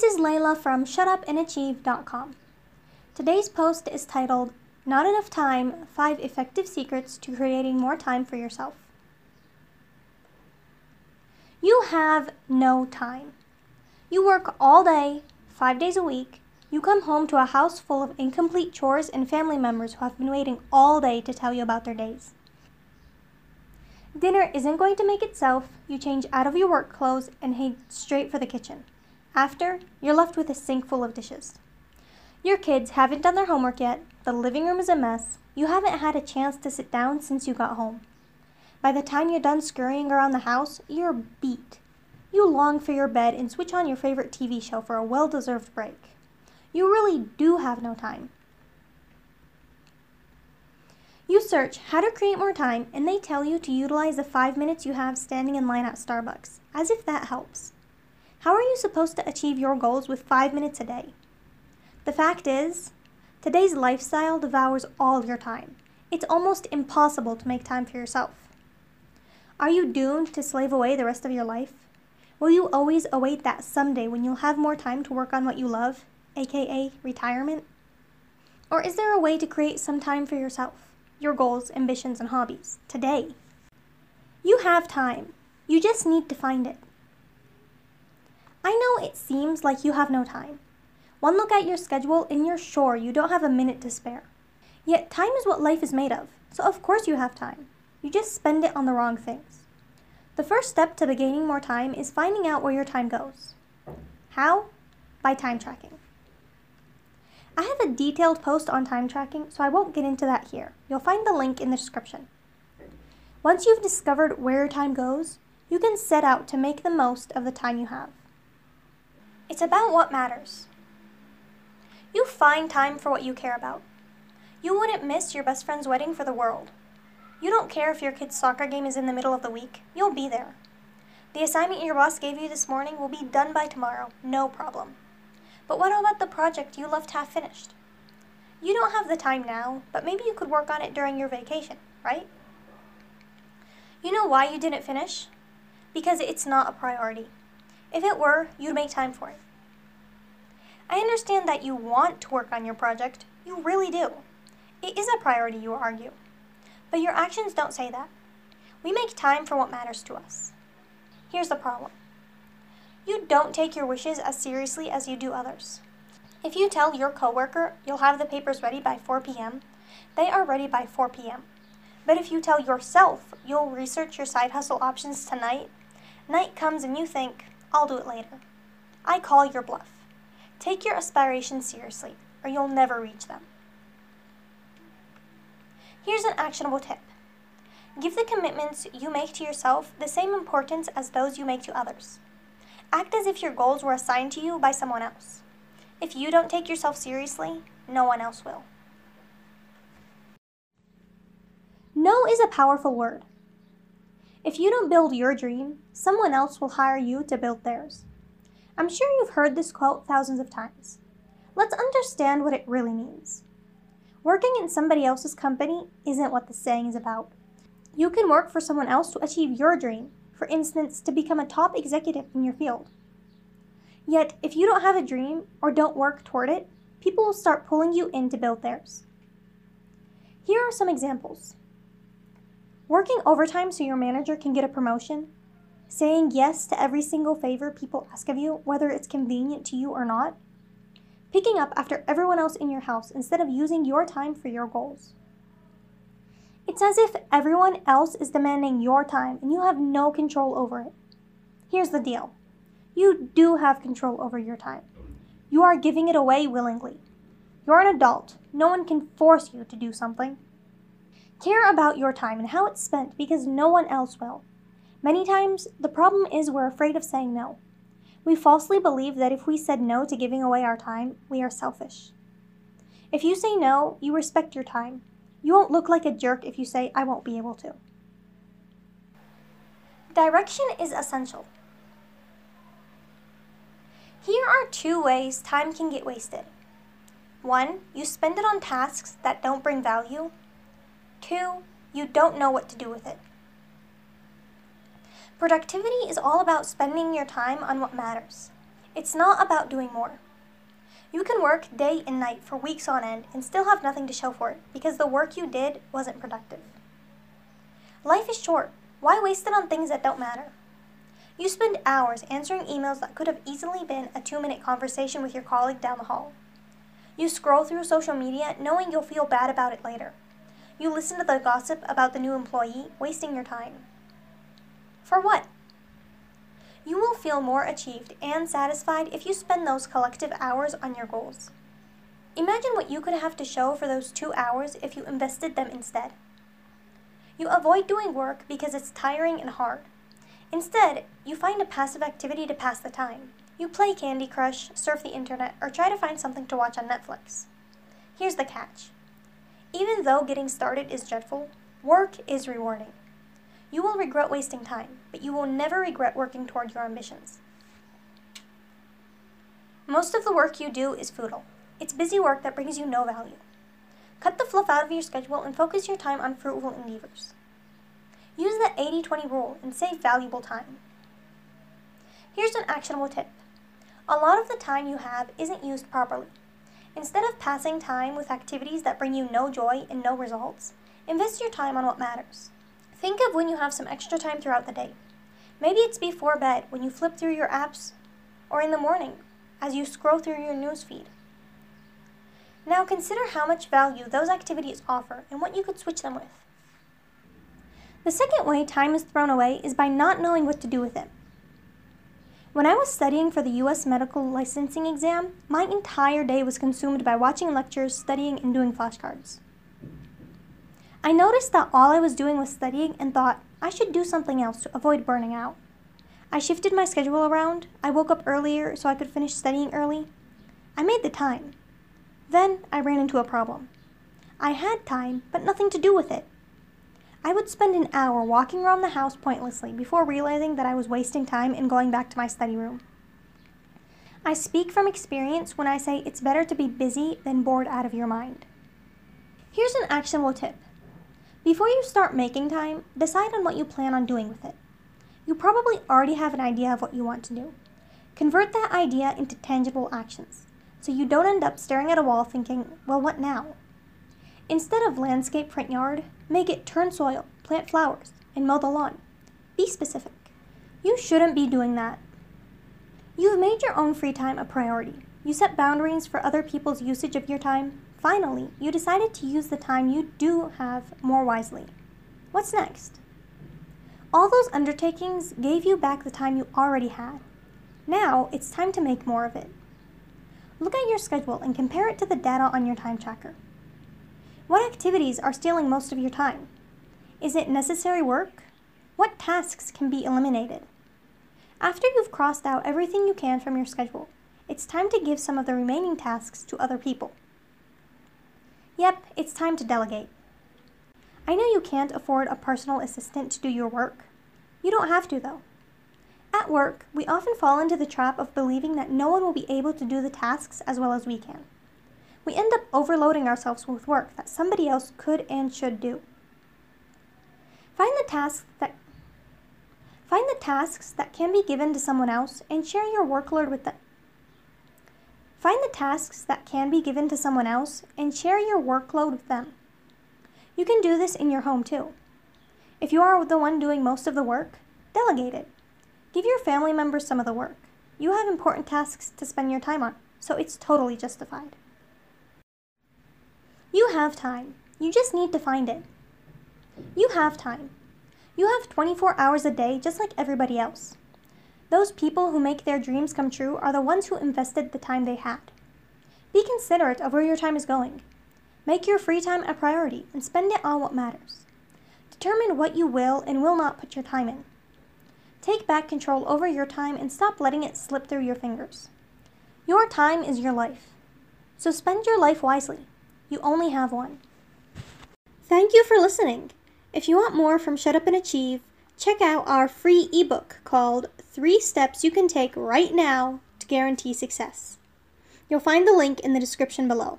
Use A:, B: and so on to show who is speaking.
A: This is Layla from ShutUpAndAchieve.com. Today's post is titled Not Enough Time 5 Effective Secrets to Creating More Time for Yourself. You have no time. You work all day, five days a week. You come home to a house full of incomplete chores and family members who have been waiting all day to tell you about their days. Dinner isn't going to make itself. You change out of your work clothes and head straight for the kitchen. After, you're left with a sink full of dishes. Your kids haven't done their homework yet, the living room is a mess, you haven't had a chance to sit down since you got home. By the time you're done scurrying around the house, you're beat. You long for your bed and switch on your favorite TV show for a well deserved break. You really do have no time. You search how to create more time, and they tell you to utilize the five minutes you have standing in line at Starbucks, as if that helps. How are you supposed to achieve your goals with five minutes a day? The fact is, today's lifestyle devours all your time. It's almost impossible to make time for yourself. Are you doomed to slave away the rest of your life? Will you always await that someday when you'll have more time to work on what you love, aka retirement? Or is there a way to create some time for yourself, your goals, ambitions, and hobbies today? You have time. You just need to find it. I know it seems like you have no time. One look at your schedule and you're sure you don't have a minute to spare. Yet time is what life is made of, so of course you have time. You just spend it on the wrong things. The first step to gaining more time is finding out where your time goes. How? By time tracking. I have a detailed post on time tracking, so I won't get into that here. You'll find the link in the description. Once you've discovered where your time goes, you can set out to make the most of the time you have. It's about what matters. You find time for what you care about. You wouldn't miss your best friend's wedding for the world. You don't care if your kid's soccer game is in the middle of the week, you'll be there. The assignment your boss gave you this morning will be done by tomorrow, no problem. But what about the project you left half finished? You don't have the time now, but maybe you could work on it during your vacation, right? You know why you didn't finish? Because it's not a priority. If it were, you'd make time for it. I understand that you want to work on your project. You really do. It is a priority, you argue. But your actions don't say that. We make time for what matters to us. Here's the problem. You don't take your wishes as seriously as you do others. If you tell your coworker you'll have the papers ready by 4 p.m., they are ready by 4 p.m. But if you tell yourself you'll research your side hustle options tonight, night comes and you think, I'll do it later. I call your bluff. Take your aspirations seriously, or you'll never reach them. Here's an actionable tip. Give the commitments you make to yourself the same importance as those you make to others. Act as if your goals were assigned to you by someone else. If you don't take yourself seriously, no one else will. No is a powerful word. If you don't build your dream, someone else will hire you to build theirs. I'm sure you've heard this quote thousands of times. Let's understand what it really means. Working in somebody else's company isn't what the saying is about. You can work for someone else to achieve your dream, for instance, to become a top executive in your field. Yet, if you don't have a dream or don't work toward it, people will start pulling you in to build theirs. Here are some examples. Working overtime so your manager can get a promotion. Saying yes to every single favor people ask of you, whether it's convenient to you or not. Picking up after everyone else in your house instead of using your time for your goals. It's as if everyone else is demanding your time and you have no control over it. Here's the deal you do have control over your time. You are giving it away willingly. You're an adult. No one can force you to do something. Care about your time and how it's spent because no one else will. Many times, the problem is we're afraid of saying no. We falsely believe that if we said no to giving away our time, we are selfish. If you say no, you respect your time. You won't look like a jerk if you say, I won't be able to. Direction is essential. Here are two ways time can get wasted. One, you spend it on tasks that don't bring value, Two, you don't know what to do with it. Productivity is all about spending your time on what matters. It's not about doing more. You can work day and night for weeks on end and still have nothing to show for it because the work you did wasn't productive. Life is short. Why waste it on things that don't matter? You spend hours answering emails that could have easily been a two minute conversation with your colleague down the hall. You scroll through social media knowing you'll feel bad about it later. You listen to the gossip about the new employee, wasting your time. For what? You will feel more achieved and satisfied if you spend those collective hours on your goals. Imagine what you could have to show for those two hours if you invested them instead. You avoid doing work because it's tiring and hard. Instead, you find a passive activity to pass the time. You play Candy Crush, surf the internet, or try to find something to watch on Netflix. Here's the catch. Even though getting started is dreadful, work is rewarding. You will regret wasting time, but you will never regret working toward your ambitions. Most of the work you do is futile. It's busy work that brings you no value. Cut the fluff out of your schedule and focus your time on fruitful endeavors. Use the 80 20 rule and save valuable time. Here's an actionable tip a lot of the time you have isn't used properly. Instead of passing time with activities that bring you no joy and no results, invest your time on what matters. Think of when you have some extra time throughout the day. Maybe it's before bed when you flip through your apps, or in the morning as you scroll through your newsfeed. Now consider how much value those activities offer and what you could switch them with. The second way time is thrown away is by not knowing what to do with it. When I was studying for the US medical licensing exam, my entire day was consumed by watching lectures, studying, and doing flashcards. I noticed that all I was doing was studying and thought I should do something else to avoid burning out. I shifted my schedule around. I woke up earlier so I could finish studying early. I made the time. Then I ran into a problem. I had time, but nothing to do with it. I would spend an hour walking around the house pointlessly before realizing that I was wasting time and going back to my study room. I speak from experience when I say it's better to be busy than bored out of your mind. Here's an actionable tip. Before you start making time, decide on what you plan on doing with it. You probably already have an idea of what you want to do. Convert that idea into tangible actions so you don't end up staring at a wall thinking, well, what now? Instead of landscape print yard, make it turn soil, plant flowers, and mow the lawn. Be specific. You shouldn't be doing that. You've made your own free time a priority. You set boundaries for other people's usage of your time. Finally, you decided to use the time you do have more wisely. What's next? All those undertakings gave you back the time you already had. Now it's time to make more of it. Look at your schedule and compare it to the data on your time tracker. What activities are stealing most of your time? Is it necessary work? What tasks can be eliminated? After you've crossed out everything you can from your schedule, it's time to give some of the remaining tasks to other people. Yep, it's time to delegate. I know you can't afford a personal assistant to do your work. You don't have to, though. At work, we often fall into the trap of believing that no one will be able to do the tasks as well as we can we end up overloading ourselves with work that somebody else could and should do. Find the tasks that Find the tasks that can be given to someone else and share your workload with them. Find the tasks that can be given to someone else and share your workload with them. You can do this in your home too. If you are the one doing most of the work, delegate it. Give your family members some of the work. You have important tasks to spend your time on, so it's totally justified. You have time. You just need to find it. You have time. You have 24 hours a day just like everybody else. Those people who make their dreams come true are the ones who invested the time they had. Be considerate of where your time is going. Make your free time a priority and spend it on what matters. Determine what you will and will not put your time in. Take back control over your time and stop letting it slip through your fingers. Your time is your life. So spend your life wisely. You only have one. Thank you for listening. If you want more from Shut Up and Achieve, check out our free ebook called Three Steps You Can Take Right Now to Guarantee Success. You'll find the link in the description below.